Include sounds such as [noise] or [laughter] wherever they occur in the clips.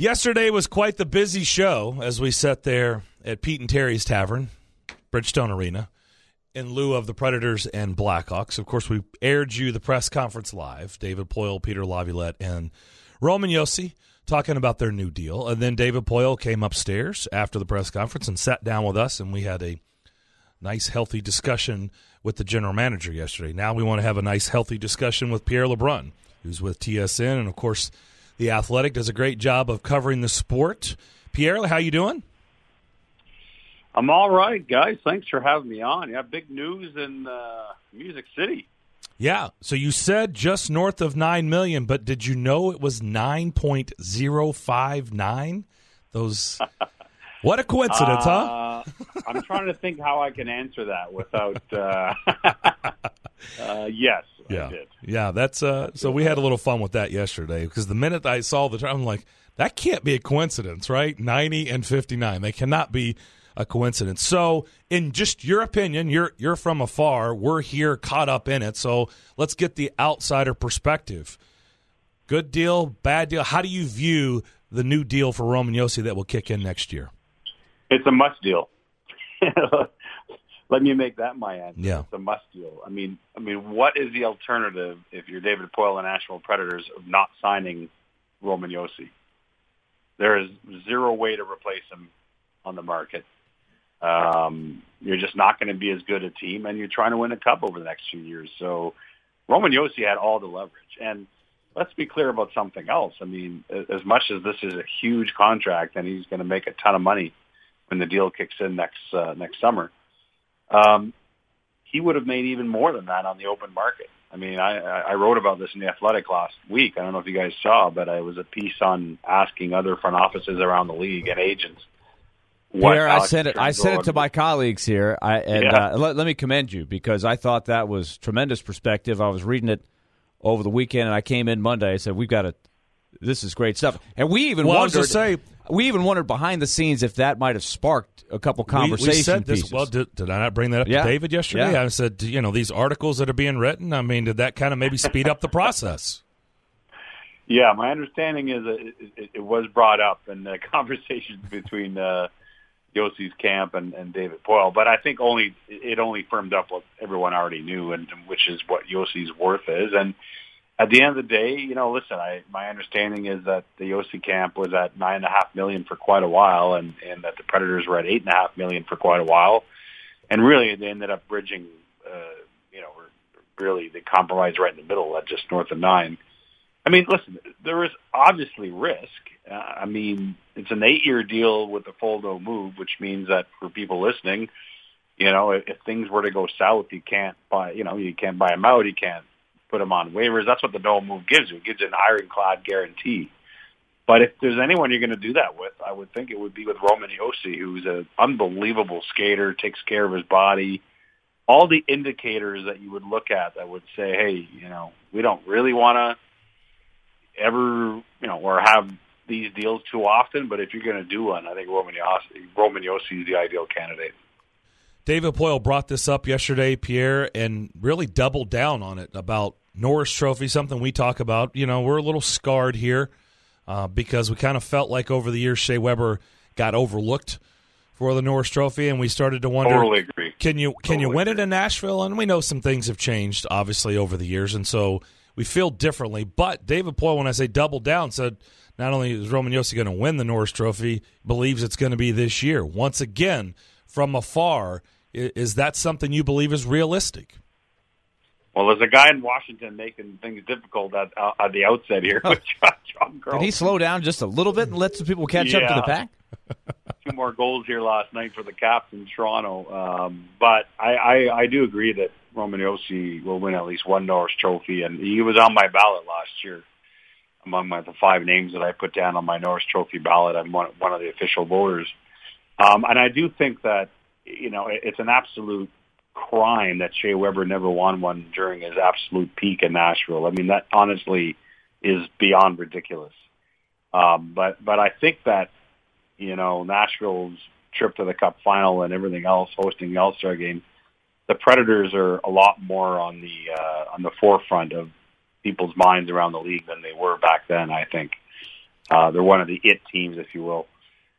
Yesterday was quite the busy show as we sat there at Pete and Terry's Tavern, Bridgestone Arena, in lieu of the Predators and Blackhawks. Of course, we aired you the press conference live. David Poile, Peter Laviolette, and Roman Josi talking about their new deal. And then David Poile came upstairs after the press conference and sat down with us, and we had a nice, healthy discussion with the general manager yesterday. Now we want to have a nice, healthy discussion with Pierre LeBrun, who's with TSN, and of course – the Athletic does a great job of covering the sport. Pierre, how you doing? I'm all right, guys. Thanks for having me on. Yeah, big news in uh, Music City. Yeah. So you said just north of nine million, but did you know it was nine point zero five nine? Those. [laughs] What a coincidence, uh, huh? I'm trying to think how I can answer that without. Uh, [laughs] uh, yes, yeah, yeah. That's uh. So we had a little fun with that yesterday because the minute I saw the, I'm like, that can't be a coincidence, right? Ninety and fifty nine. They cannot be a coincidence. So, in just your opinion, you're you're from afar. We're here, caught up in it. So let's get the outsider perspective. Good deal, bad deal. How do you view the new deal for Roman Josi that will kick in next year? It's a must deal. [laughs] Let me make that my answer. Yeah. It's a must deal. I mean, I mean, what is the alternative if you're David Poile and Nashville Predators of not signing Roman Josi? There is zero way to replace him on the market. Um, you're just not going to be as good a team, and you're trying to win a cup over the next few years. So Roman Josi had all the leverage. And let's be clear about something else. I mean, as much as this is a huge contract and he's going to make a ton of money when the deal kicks in next uh, next summer, um, he would have made even more than that on the open market. I mean, I, I wrote about this in the Athletic last week. I don't know if you guys saw, but I was a piece on asking other front offices around the league and agents. Here, I sent it. I sent it to my colleagues here, I, and yeah. uh, let, let me commend you because I thought that was tremendous perspective. I was reading it over the weekend, and I came in Monday. I said, "We've got to. This is great stuff." And we even well, wondered. say, we even wondered behind the scenes if that might have sparked a couple conversation we, we said this, Well, did, did, I not bring that up yeah. to David yesterday? Yeah. I said, you know, these articles that are being written. I mean, did that kind of maybe speed up the process? Yeah, my understanding is it, it, it was brought up in the [laughs] conversations between uh, Josi's camp and, and David Poile, but I think only it only firmed up what everyone already knew, and which is what Josi's worth is, and at the end of the day, you know, listen, I, my understanding is that the Josi camp was at nine and a half million for quite a while and, and that the Predators were at eight and a half million for quite a while. And really they ended up bridging, uh, you know, really they compromised right in the middle at just north of nine. I mean, listen, there is obviously risk. Uh, I mean, it's an eight year deal with a full no move, which means that for people listening, you know, if, if things were to go south, you can't buy, you know, you can't buy them out. You can't put him on waivers. That's what the no move gives you. It gives you an ironclad guarantee. But if there's anyone you're going to do that with, I would think it would be with Roman Josi, who's an unbelievable skater, takes care of his body. All the indicators that you would look at that would say, hey, you know, we don't really want to ever, you know, or have these deals too often. But if you're going to do one, I think Roman Josi, Roman Josi is the ideal candidate. David Poile brought this up yesterday, Pierre, and really doubled down on it about Norris Trophy, something we talk about. You know, we're a little scarred here uh, because we kind of felt like over the years Shea Weber got overlooked for the Norris Trophy, and we started to wonder, totally agree. can you can totally you win agree. it in Nashville? And we know some things have changed, obviously, over the years, and so we feel differently. But David Poile, when I say double down, said not only is Roman Josi going to win the Norris Trophy, believes it's going to be this year. Once again, from afar – is that something you believe is realistic? Well, there's a guy in Washington making things difficult at, uh, at the outset here [laughs] with John Did he slow down just a little bit and let some people catch yeah. up to the pack? [laughs] Two more goals here last night for the Caps in Toronto. Um, but I, I, I do agree that Roman Josi will win at least one Norris Trophy, and he was on my ballot last year among my the five names that I put down on my Norris Trophy ballot. I'm one, one of the official voters, um, and I do think that you know, it's an absolute crime that Shea Weber never won one during his absolute peak in Nashville. I mean, that honestly is beyond ridiculous. Um, but but I think that you know Nashville's trip to the Cup final and everything else, hosting the All Star game, the Predators are a lot more on the uh, on the forefront of people's minds around the league than they were back then. I think. Uh, they're one of the it teams, if you will.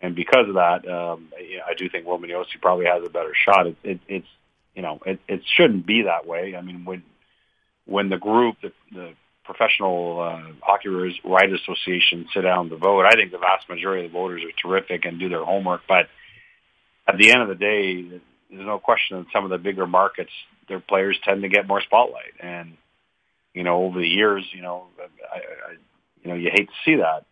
And because of that, um, I do think Roman Josi probably has a better shot. It, it, it's, you know, it, it shouldn't be that way. I mean, when when the group, the, the professional uh, hockey writers association, sit down to vote, I think the vast majority of the voters are terrific and do their homework. But at the end of the day, there's no question that some of the bigger markets, their players tend to get more spotlight. And you know, over the years, you know, I, I, you know, you hate to see that.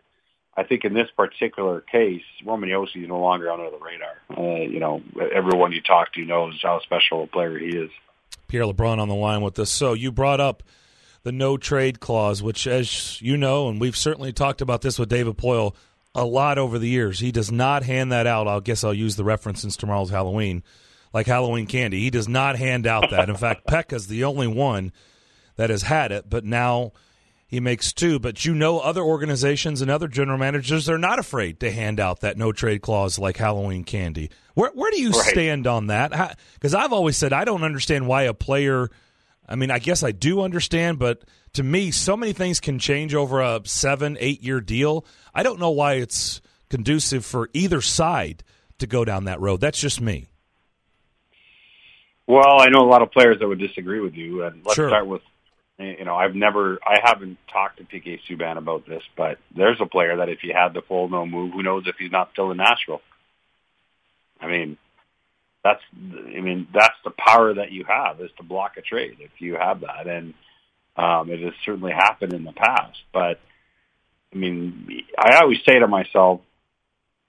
I think in this particular case, Roman Josi is no longer under the radar. Uh, you know, everyone you talk to knows how special a player he is. Pierre LeBrun on the line with us. So you brought up the no trade clause, which, as you know, and we've certainly talked about this with David Poile a lot over the years. He does not hand that out. I guess I'll use the reference since tomorrow's Halloween, like Halloween candy. He does not hand out that. In fact, [laughs] Pekka's the only one that has had it, but now he makes two. But you know, other organizations and other general managers are not afraid to hand out that no trade clause like Halloween candy. Where where do you right. stand on that? Because I've always said I don't understand why a player. I mean, I guess I do understand, but to me, so many things can change over a seven, eight year deal. I don't know why it's conducive for either side to go down that road. That's just me. Well, I know a lot of players that would disagree with you, and let's sure. start with you know, I've never, I haven't talked to PK Subban about this, but there's a player that if he had the full no move, who knows if he's not still in Nashville? I mean, that's, I mean, that's the power that you have is to block a trade if you have that, and um, it has certainly happened in the past. But I mean, I always say to myself,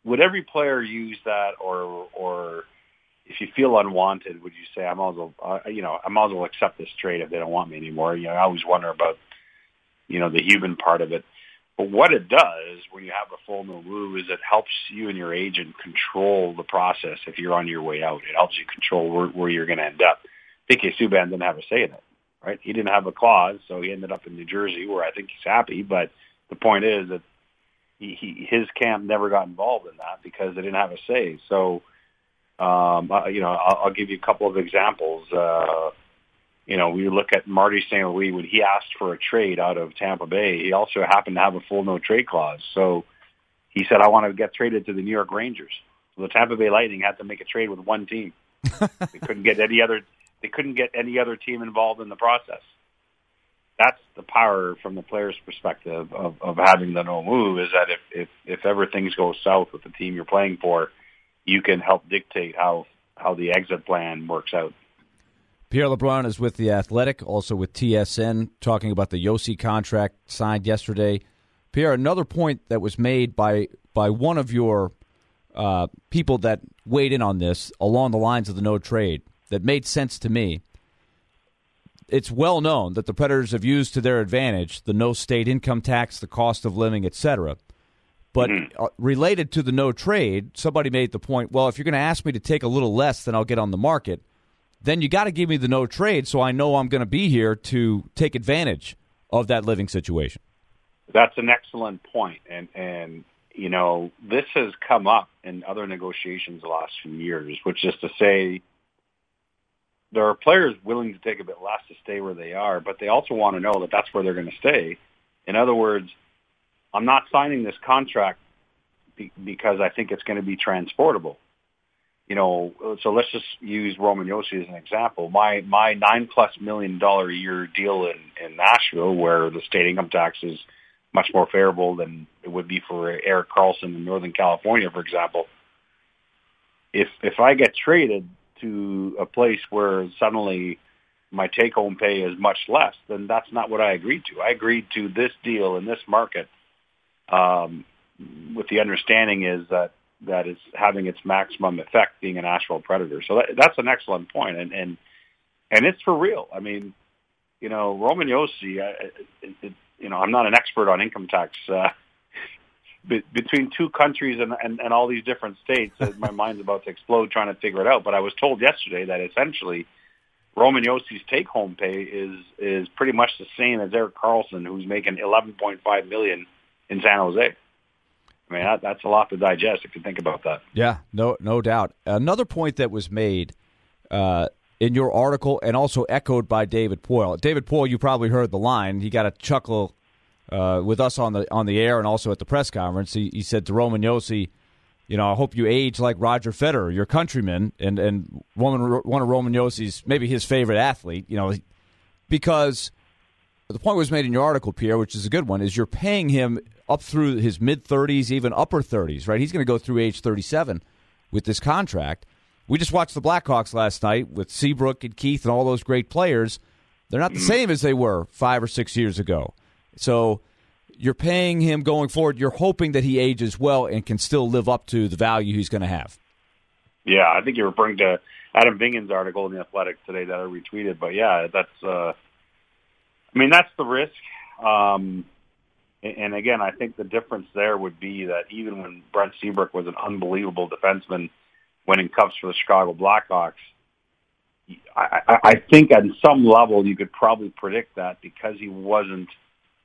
would every player use that or or if you feel unwanted, would you say I might as well, uh, you know, I might as well accept this trade if they don't want me anymore? You know, I always wonder about, you know, the human part of it. But what it does when you have a full no move is it helps you and your agent control the process if you're on your way out. It helps you control where, where you're going to end up. PK Subban didn't have a say in it, right? He didn't have a clause, so he ended up in New Jersey where I think he's happy. But the point is that he, he his camp never got involved in that because they didn't have a say. So um, uh, you know, I'll, I'll give you a couple of examples. Uh, you know, we look at Marty St. Louis when he asked for a trade out of Tampa Bay. He also happened to have a full no trade clause. So he said, "I want to get traded to the New York Rangers." So the Tampa Bay Lightning had to make a trade with one team. [laughs] they couldn't get any other. They couldn't get any other team involved in the process. That's the power from the player's perspective of, of having the no move. Is that if if if ever things go south with the team you're playing for, you can help dictate how how the exit plan works out. Pierre LeBrun is with the Athletic, also with TSN, talking about the Josi contract signed yesterday. Pierre, another point that was made by by one of your uh, people that weighed in on this along the lines of the no trade that made sense to me. It's well known that the Predators have used to their advantage the no state income tax, the cost of living, etc. But mm-hmm. Uh, related to the no trade, somebody made the point well, if you're going to ask me to take a little less than I'll get on the market, then you got to give me the no trade so I know I'm going to be here to take advantage of that living situation. That's an excellent point. And, and, you know, this has come up in other negotiations the last few years, which is to say there are players willing to take a bit less to stay where they are, but they also want to know that that's where they're going to stay. In other words, I'm not signing this contract be, because I think it's going to be transportable. You know, so let's just use Roman Josi as an example. My my nine plus million dollar a year deal in in Nashville, where the state income tax is much more favorable than it would be for Erik Karlsson in Northern California, for example. If if I get traded to a place where suddenly my take home pay is much less, then that's not what I agreed to. I agreed to this deal in this market um, with the understanding is that that is having its maximum effect being an Nashville predator. So that, that's an excellent point, and and and it's for real. I mean, you know, Roman Josi, I, it, it, you know, I'm not an expert on income tax. Uh, between two countries and, and, and all these different states, my [laughs] mind's about to explode trying to figure it out. But I was told yesterday that essentially Roman Josi's take-home pay is is pretty much the same as Erik Karlsson, who's making 11.5 million in San Jose. I mean, that, that's a lot to digest if you think about that. Yeah, no, no doubt. Another point that was made uh, in your article and also echoed by David Poile. David Poile, you probably heard the line. He got a chuckle uh, with us on the on the air and also at the press conference. He, he said to Roman Josi, you know, I hope you age like Roger Federer, your countryman, and and one one of Roman Josi's maybe his favorite athlete. You know, because the point was made in your article, Pierre, which is a good one, is you're paying him up through his mid 30s, even upper 30s, right? He's going to go through age 37 with this contract. We just watched the Blackhawks last night with Seabrook and Keith and all those great players. They're not the same as they were five or six years ago. So you're paying him going forward. You're hoping that he ages well and can still live up to the value he's going to have. Yeah, I think you're referring to Adam Vingan's article in the Athletic today that I retweeted. But yeah, that's. Uh, I mean, that's the risk. Um, and again, I think the difference there would be that even when Brent Seabrook was an unbelievable defenseman, winning cups for the Chicago Blackhawks, I, I, I think at some level you could probably predict that because he wasn't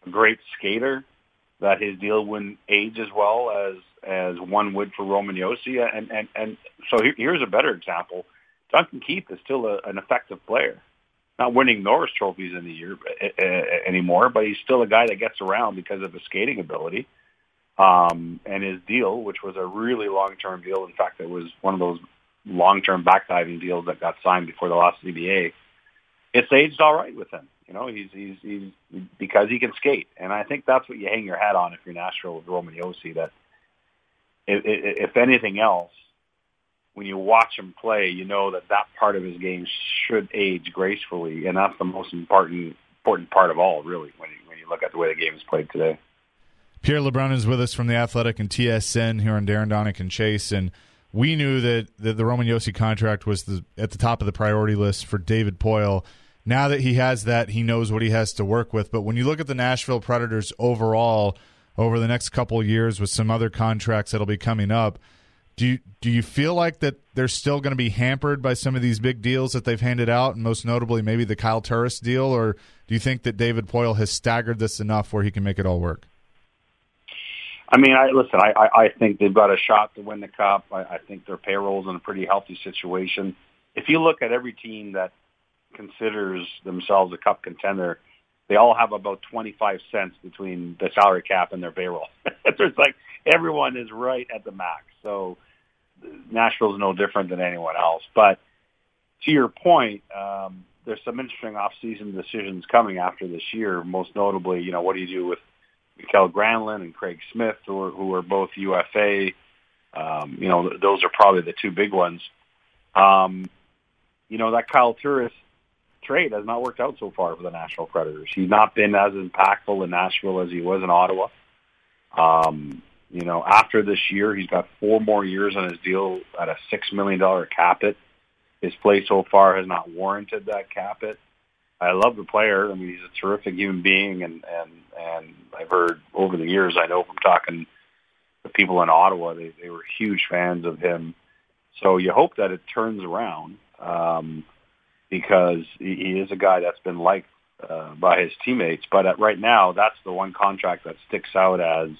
a great skater, that his deal wouldn't age as well as as one would for Roman Josi. And and and so here's a better example: Duncan Keith is still a, an effective player not winning Norris trophies in the year uh, anymore, but he's still a guy that gets around because of his skating ability. Um, and his deal, which was a really long-term deal. In fact, it was one of those long-term backdiving deals that got signed before the last CBA. It's aged all right with him. You know, he's he's he's because he can skate, and I think that's what you hang your hat on if you're Nashville with Roman Josi. That if, if anything else, when you watch him play, you know that that part of his game should age gracefully, and that's the most important important part of all, really, when you, when you look at the way the game is played today. Pierre LeBrun is with us from the Athletic and TSN here on Darren Donick and Chase, and we knew that, that the Roman Josi contract was the, at the top of the priority list for David Poile. Now that he has that, he knows what he has to work with. But when you look at the Nashville Predators overall over the next couple of years with some other contracts that'll be coming up – do you, do you feel like that they're still going to be hampered by some of these big deals that they've handed out, and most notably maybe the Kyle Turris deal, or do you think that David Poile has staggered this enough where he can make it all work? I mean, I listen. I, I, I think they've got a shot to win the cup. I, I think their payroll's in a pretty healthy situation. If you look at every team that considers themselves a cup contender, they all have about twenty five cents between the salary cap and their payroll. [laughs] There's like everyone is right at the max. So Nashville's no different than anyone else. But to your point, um, there's some interesting off-season decisions coming after this year. Most notably, you know, what do you do with Mikael Granlund and Craig Smith, who are, who are both UFA? Um, you know, those are probably the two big ones. Um, you know, that Kyle Turris trade has not worked out so far for the Nashville Predators. He's not been as impactful in Nashville as he was in Ottawa. Um, you know, after this year, he's got four more years on his deal at a six million dollar cap it. His play so far has not warranted that cap it. I love the player. I mean, he's a terrific human being, and and and I've heard over the years, I know from talking to people in Ottawa, they they were huge fans of him. So you hope that it turns around um, because he, he is a guy that's been liked uh, by his teammates. But at, right now, that's the one contract that sticks out as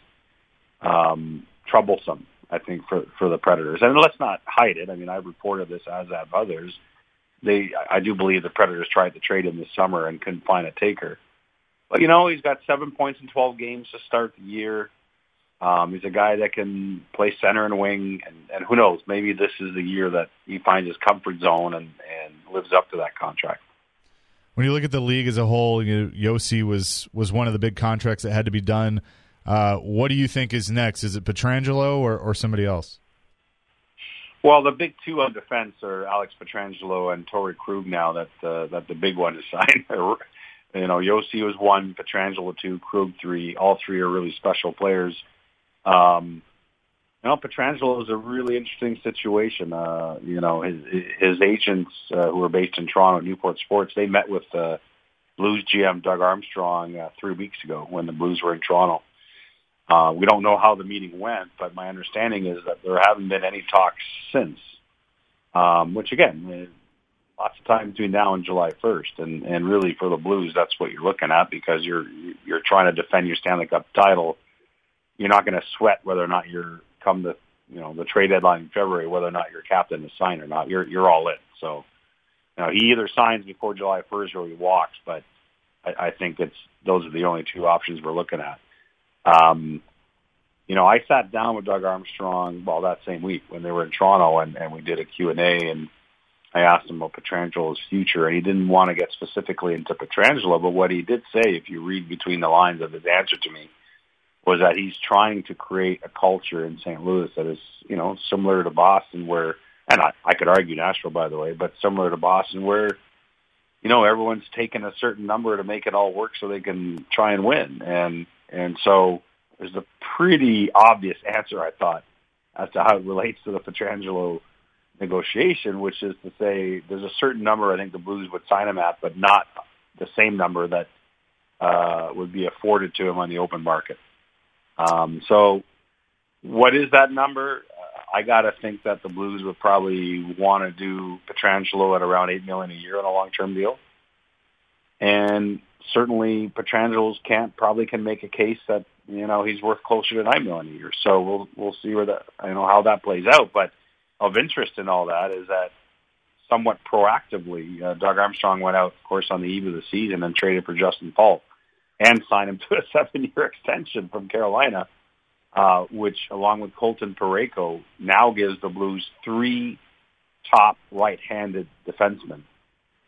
um, troublesome, I think, for, for the Predators. And let's not hide it. I mean, I reported this as have others. They, I do believe the Predators tried to trade him this summer and couldn't find a taker. But you know, he's got seven points in 12 games to start the year. Um, he's a guy that can play center and wing, and, and who knows? Maybe this is the year that he finds his comfort zone and, and lives up to that contract. When you look at the league as a whole, you know, Josi was was one of the big contracts that had to be done. Uh, what do you think is next? Is it Pietrangelo or, or somebody else? Well, the big two on defense are Alex Pietrangelo and Torey Krug now that uh, that the big one is [laughs] signed. you know, Josi was one, Pietrangelo two, Krug three. All three are really special players. Um, you know, Pietrangelo is a really interesting situation. Uh, you know, his his agents uh, who are based in Toronto, Newport Sports, they met with uh, Blues GM Doug Armstrong uh, three weeks ago when the Blues were in Toronto uh, we don't know how the meeting went, but my understanding is that there haven't been any talks since. Um, which again, lots of time between now and July 1st, and and really for the Blues, that's what you're looking at because you're you're trying to defend your Stanley Cup title. You're not going to sweat whether or not you're come to you know the trade deadline in February, whether or not your captain is signed or not. You're you're all in. So, you know, he either signs before July 1st or he walks, but I, I think it's those are the only two options we're looking at. Um, you know, I sat down with Doug Armstrong, well, that same week when they were in Toronto, and, and we did a Q and A, and I asked him about Pietrangelo's future, and he didn't want to get specifically into Pietrangelo, but what he did say, if you read between the lines of his answer to me, was that he's trying to create a culture in St. Louis that is, you know, similar to Boston, where, and I, I could argue Nashville, by the way, but similar to Boston, where, you know, everyone's taken a certain number to make it all work so they can try and win, and and so there's a pretty obvious answer, I thought, as to how it relates to the Pietrangelo negotiation, which is to say there's a certain number I think the Blues would sign him at, but not the same number that uh, would be afforded to him on the open market. Um, so what is that number? I got to think that the Blues would probably want to do Pietrangelo at around eight million a year on a long-term deal, and certainly Pietrangelo's can't probably can make a case that you know he's worth closer to nine million a year. So we'll we'll see where that you know how that plays out. But of interest in all that is that somewhat proactively, uh, Doug Armstrong went out, of course, on the eve of the season and traded for Justin Faulk and signed him [laughs] to a seven-year extension from Carolina, uh, which, along with Colton Parayko, now gives the Blues three top right-handed defensemen.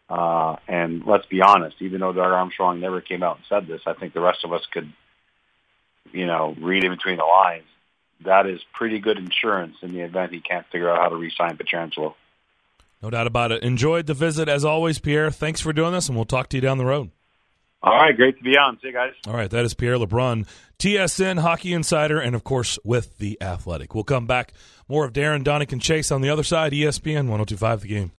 Uh, and let's be honest, even though Doug Armstrong never came out and said this, I think the rest of us could, you know, read in between the lines that is pretty good insurance in the event he can't figure out how to re-sign Pietrangelo. No doubt about it. Enjoyed the visit as always, Pierre. Thanks for doing this, and we'll talk to you down the road. All right, great to be on. See you guys. All right, that is Pierre LeBrun, TSN Hockey Insider, and of course with the Athletic. We'll come back more of Darren Donick and Chase on the other side. ESPN 102.5 The Game.